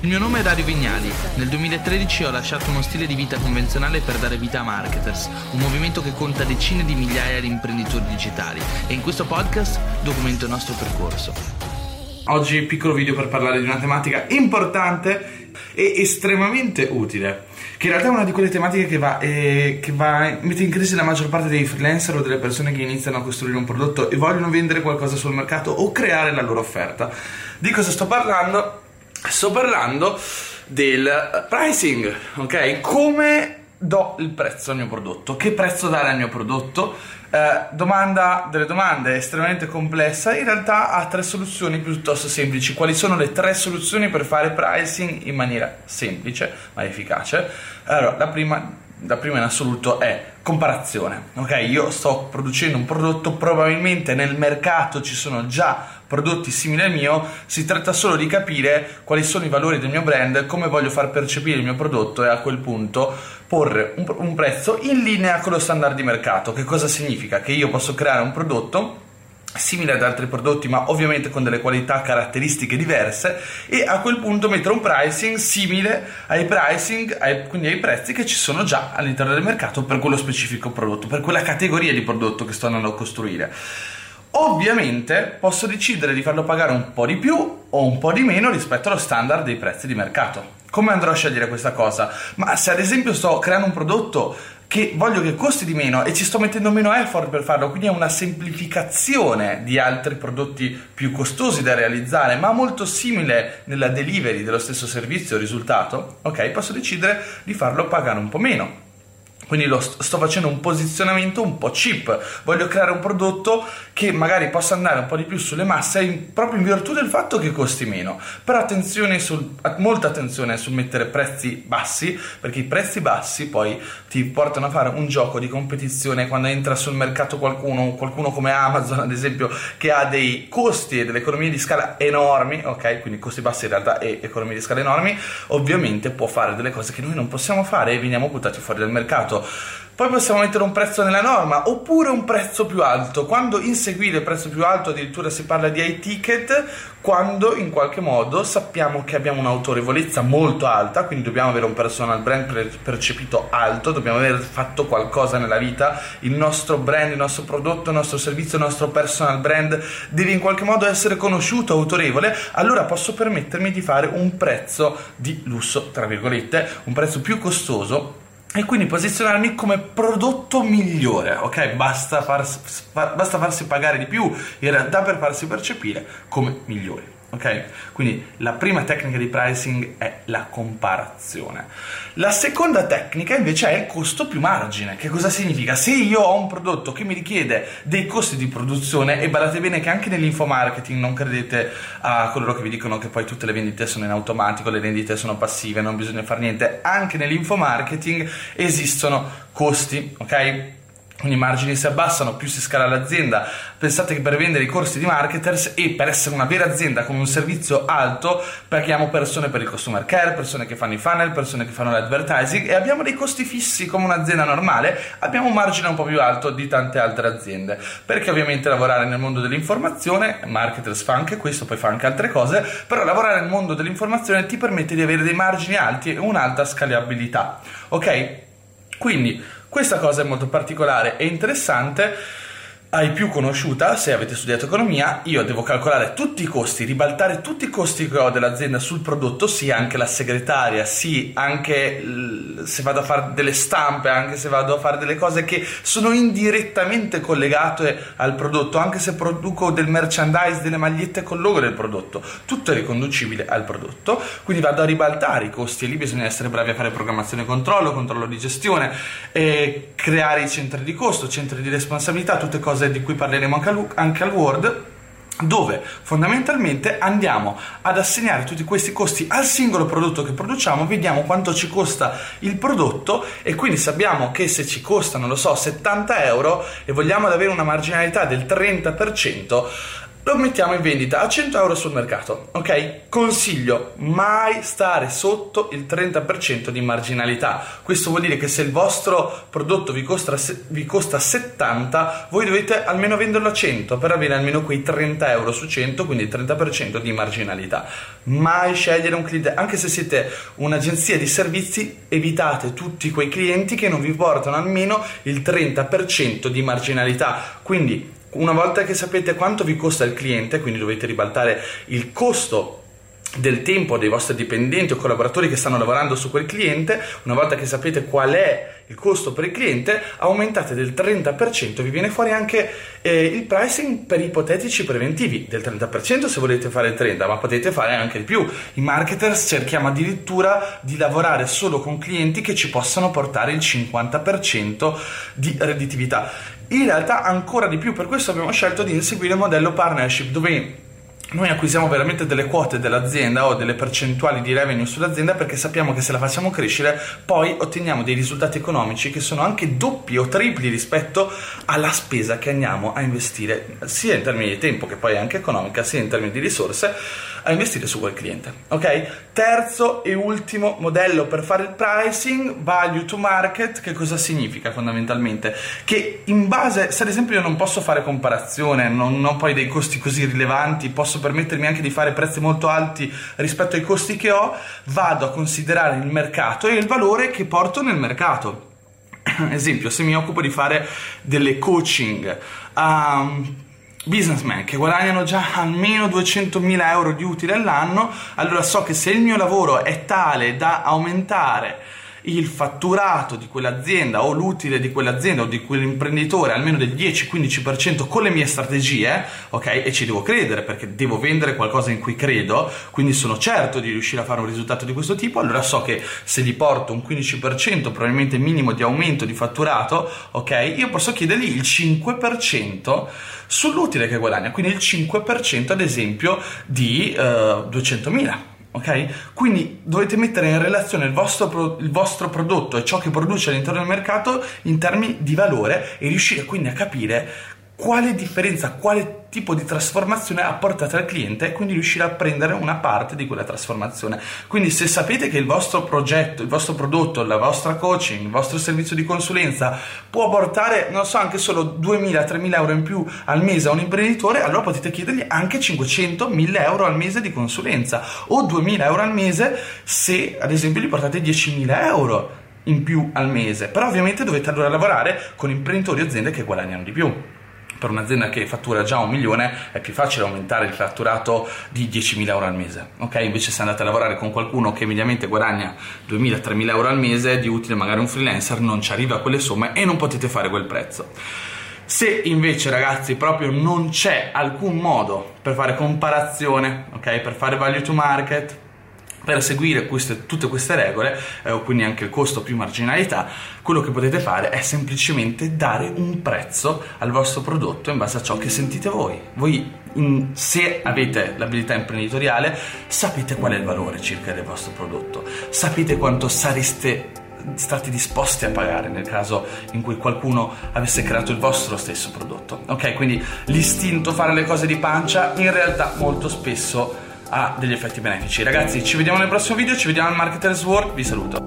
Il mio nome è Dario Vignali. Nel 2013 ho lasciato uno stile di vita convenzionale per dare vita a Marketers, un movimento che conta decine di migliaia di imprenditori digitali e in questo podcast documento il nostro percorso. Oggi piccolo video per parlare di una tematica importante e estremamente utile, che in realtà è una di quelle tematiche che va, eh, che va mette in crisi la maggior parte dei freelancer o delle persone che iniziano a costruire un prodotto e vogliono vendere qualcosa sul mercato o creare la loro offerta. Di cosa sto parlando? Sto parlando del pricing, ok? Come do il prezzo al mio prodotto? Che prezzo dare al mio prodotto? Eh, domanda delle domande estremamente complessa, in realtà ha tre soluzioni piuttosto semplici. Quali sono le tre soluzioni per fare pricing in maniera semplice ma efficace? Allora, la prima la prima in assoluto è comparazione. Ok, io sto producendo un prodotto, probabilmente nel mercato ci sono già prodotti simili al mio, si tratta solo di capire quali sono i valori del mio brand, come voglio far percepire il mio prodotto e a quel punto porre un, un prezzo in linea con lo standard di mercato. Che cosa significa? Che io posso creare un prodotto simile ad altri prodotti ma ovviamente con delle qualità caratteristiche diverse e a quel punto mettere un pricing simile ai pricing ai, quindi ai prezzi che ci sono già all'interno del mercato per quello specifico prodotto per quella categoria di prodotto che sto andando a costruire ovviamente posso decidere di farlo pagare un po' di più o un po' di meno rispetto allo standard dei prezzi di mercato come andrò a scegliere questa cosa? Ma se ad esempio sto creando un prodotto che voglio che costi di meno e ci sto mettendo meno effort per farlo, quindi è una semplificazione di altri prodotti più costosi da realizzare, ma molto simile nella delivery dello stesso servizio risultato, ok, posso decidere di farlo pagare un po' meno. Quindi lo sto, sto facendo un posizionamento un po' cheap. Voglio creare un prodotto che magari possa andare un po' di più sulle masse in, proprio in virtù del fatto che costi meno. Però attenzione sul, molta attenzione sul mettere prezzi bassi, perché i prezzi bassi poi ti portano a fare un gioco di competizione quando entra sul mercato qualcuno, qualcuno come Amazon ad esempio, che ha dei costi e delle economie di scala enormi, ok? Quindi costi bassi in realtà e economie di scala enormi, ovviamente può fare delle cose che noi non possiamo fare e veniamo buttati fuori dal mercato alto. Poi possiamo mettere un prezzo nella norma oppure un prezzo più alto. Quando inseguire il prezzo più alto addirittura si parla di high ticket, quando in qualche modo sappiamo che abbiamo un'autorevolezza molto alta, quindi dobbiamo avere un personal brand percepito alto, dobbiamo aver fatto qualcosa nella vita, il nostro brand, il nostro prodotto, il nostro servizio, il nostro personal brand deve in qualche modo essere conosciuto, autorevole, allora posso permettermi di fare un prezzo di lusso, tra virgolette, un prezzo più costoso e quindi posizionarmi come prodotto migliore, ok? Basta, farsi, basta farsi pagare di più in realtà per farsi percepire come migliori ok? Quindi la prima tecnica di pricing è la comparazione. La seconda tecnica invece è il costo più margine. Che cosa significa? Se io ho un prodotto che mi richiede dei costi di produzione e badate bene che anche nell'infomarketing non credete a coloro che vi dicono che poi tutte le vendite sono in automatico, le vendite sono passive, non bisogna fare niente, anche nell'infomarketing esistono costi, ok? Quindi i margini si abbassano, più si scala l'azienda. Pensate che per vendere i corsi di marketers e per essere una vera azienda con un servizio alto, paghiamo persone per il customer care, persone che fanno i funnel, persone che fanno l'advertising e abbiamo dei costi fissi come un'azienda normale, abbiamo un margine un po' più alto di tante altre aziende. Perché ovviamente lavorare nel mondo dell'informazione, marketers fa anche questo, poi fa anche altre cose, però lavorare nel mondo dell'informazione ti permette di avere dei margini alti e un'alta scalabilità. Ok? Quindi questa cosa è molto particolare e interessante hai più conosciuta, se avete studiato economia, io devo calcolare tutti i costi, ribaltare tutti i costi che ho dell'azienda sul prodotto, sì anche la segretaria, sì anche se vado a fare delle stampe, anche se vado a fare delle cose che sono indirettamente collegate al prodotto, anche se produco del merchandise, delle magliette con logo del prodotto, tutto è riconducibile al prodotto, quindi vado a ribaltare i costi. E lì bisogna essere bravi a fare programmazione e controllo, controllo di gestione, creare i centri di costo, centri di responsabilità, tutte cose cose di cui parleremo anche al, anche al Word dove fondamentalmente andiamo ad assegnare tutti questi costi al singolo prodotto che produciamo, vediamo quanto ci costa il prodotto e quindi sappiamo che se ci costa, non lo so, 70 euro e vogliamo avere una marginalità del 30%, lo mettiamo in vendita a 100 euro sul mercato, ok? Consiglio mai stare sotto il 30% di marginalità. Questo vuol dire che se il vostro prodotto vi costa, vi costa 70, voi dovete almeno venderlo a 100 per avere almeno quei 30 euro su 100, quindi il 30% di marginalità. Mai scegliere un cliente, anche se siete un'agenzia di servizi, evitate tutti quei clienti che non vi portano almeno il 30% di marginalità. Quindi una volta che sapete quanto vi costa il cliente, quindi dovete ribaltare il costo del tempo dei vostri dipendenti o collaboratori che stanno lavorando su quel cliente, una volta che sapete qual è il costo per il cliente, aumentate del 30%, vi viene fuori anche eh, il pricing per ipotetici preventivi, del 30% se volete fare il 30%, ma potete fare anche di più. I marketers cerchiamo addirittura di lavorare solo con clienti che ci possano portare il 50% di redditività. In realtà ancora di più, per questo abbiamo scelto di inseguire il modello partnership dove noi acquisiamo veramente delle quote dell'azienda o delle percentuali di revenue sull'azienda perché sappiamo che se la facciamo crescere poi otteniamo dei risultati economici che sono anche doppi o tripli rispetto alla spesa che andiamo a investire sia in termini di tempo che poi anche economica sia in termini di risorse a investire su quel cliente ok? Terzo e ultimo modello per fare il pricing value to market che cosa significa fondamentalmente? Che in base se ad esempio io non posso fare comparazione non ho poi dei costi così rilevanti posso posso permettermi anche di fare prezzi molto alti rispetto ai costi che ho, vado a considerare il mercato e il valore che porto nel mercato. Esempio, se mi occupo di fare delle coaching a um, businessmen che guadagnano già almeno 200.000 euro di utile all'anno, allora so che se il mio lavoro è tale da aumentare il fatturato di quell'azienda o l'utile di quell'azienda o di quell'imprenditore almeno del 10-15% con le mie strategie, ok? E ci devo credere perché devo vendere qualcosa in cui credo, quindi sono certo di riuscire a fare un risultato di questo tipo, allora so che se gli porto un 15% probabilmente minimo di aumento di fatturato, ok? Io posso chiedergli il 5% sull'utile che guadagna, quindi il 5% ad esempio di eh, 200.000 ok? Quindi dovete mettere in relazione il vostro, pro- il vostro, prodotto e ciò che produce all'interno del mercato in termini di valore e riuscire quindi a capire quale differenza, quale tipo di trasformazione apportate al cliente e quindi riuscire a prendere una parte di quella trasformazione. Quindi se sapete che il vostro progetto, il vostro prodotto, la vostra coaching, il vostro servizio di consulenza può portare, non so, anche solo 2.000-3.000 euro in più al mese a un imprenditore, allora potete chiedergli anche 500-1.000 euro al mese di consulenza o 2.000 euro al mese se ad esempio gli portate 10.000 euro in più al mese. Però ovviamente dovete allora lavorare con imprenditori o aziende che guadagnano di più per un'azienda che fattura già un milione è più facile aumentare il fatturato di 10.000 euro al mese, ok? Invece se andate a lavorare con qualcuno che mediamente guadagna 2.000-3.000 euro al mese di utile, magari un freelancer, non ci arriva a quelle somme e non potete fare quel prezzo. Se invece ragazzi proprio non c'è alcun modo per fare comparazione, ok? Per fare value to market, per seguire queste, tutte queste regole, eh, quindi anche il costo più marginalità, quello che potete fare è semplicemente dare un prezzo al vostro prodotto in base a ciò che sentite voi. Voi, in, se avete l'abilità imprenditoriale, sapete qual è il valore circa del vostro prodotto, sapete quanto sareste stati disposti a pagare nel caso in cui qualcuno avesse creato il vostro stesso prodotto. Ok, quindi l'istinto fare le cose di pancia in realtà molto spesso ha degli effetti benefici. Ragazzi, ci vediamo nel prossimo video, ci vediamo al Marketers Work, vi saluto.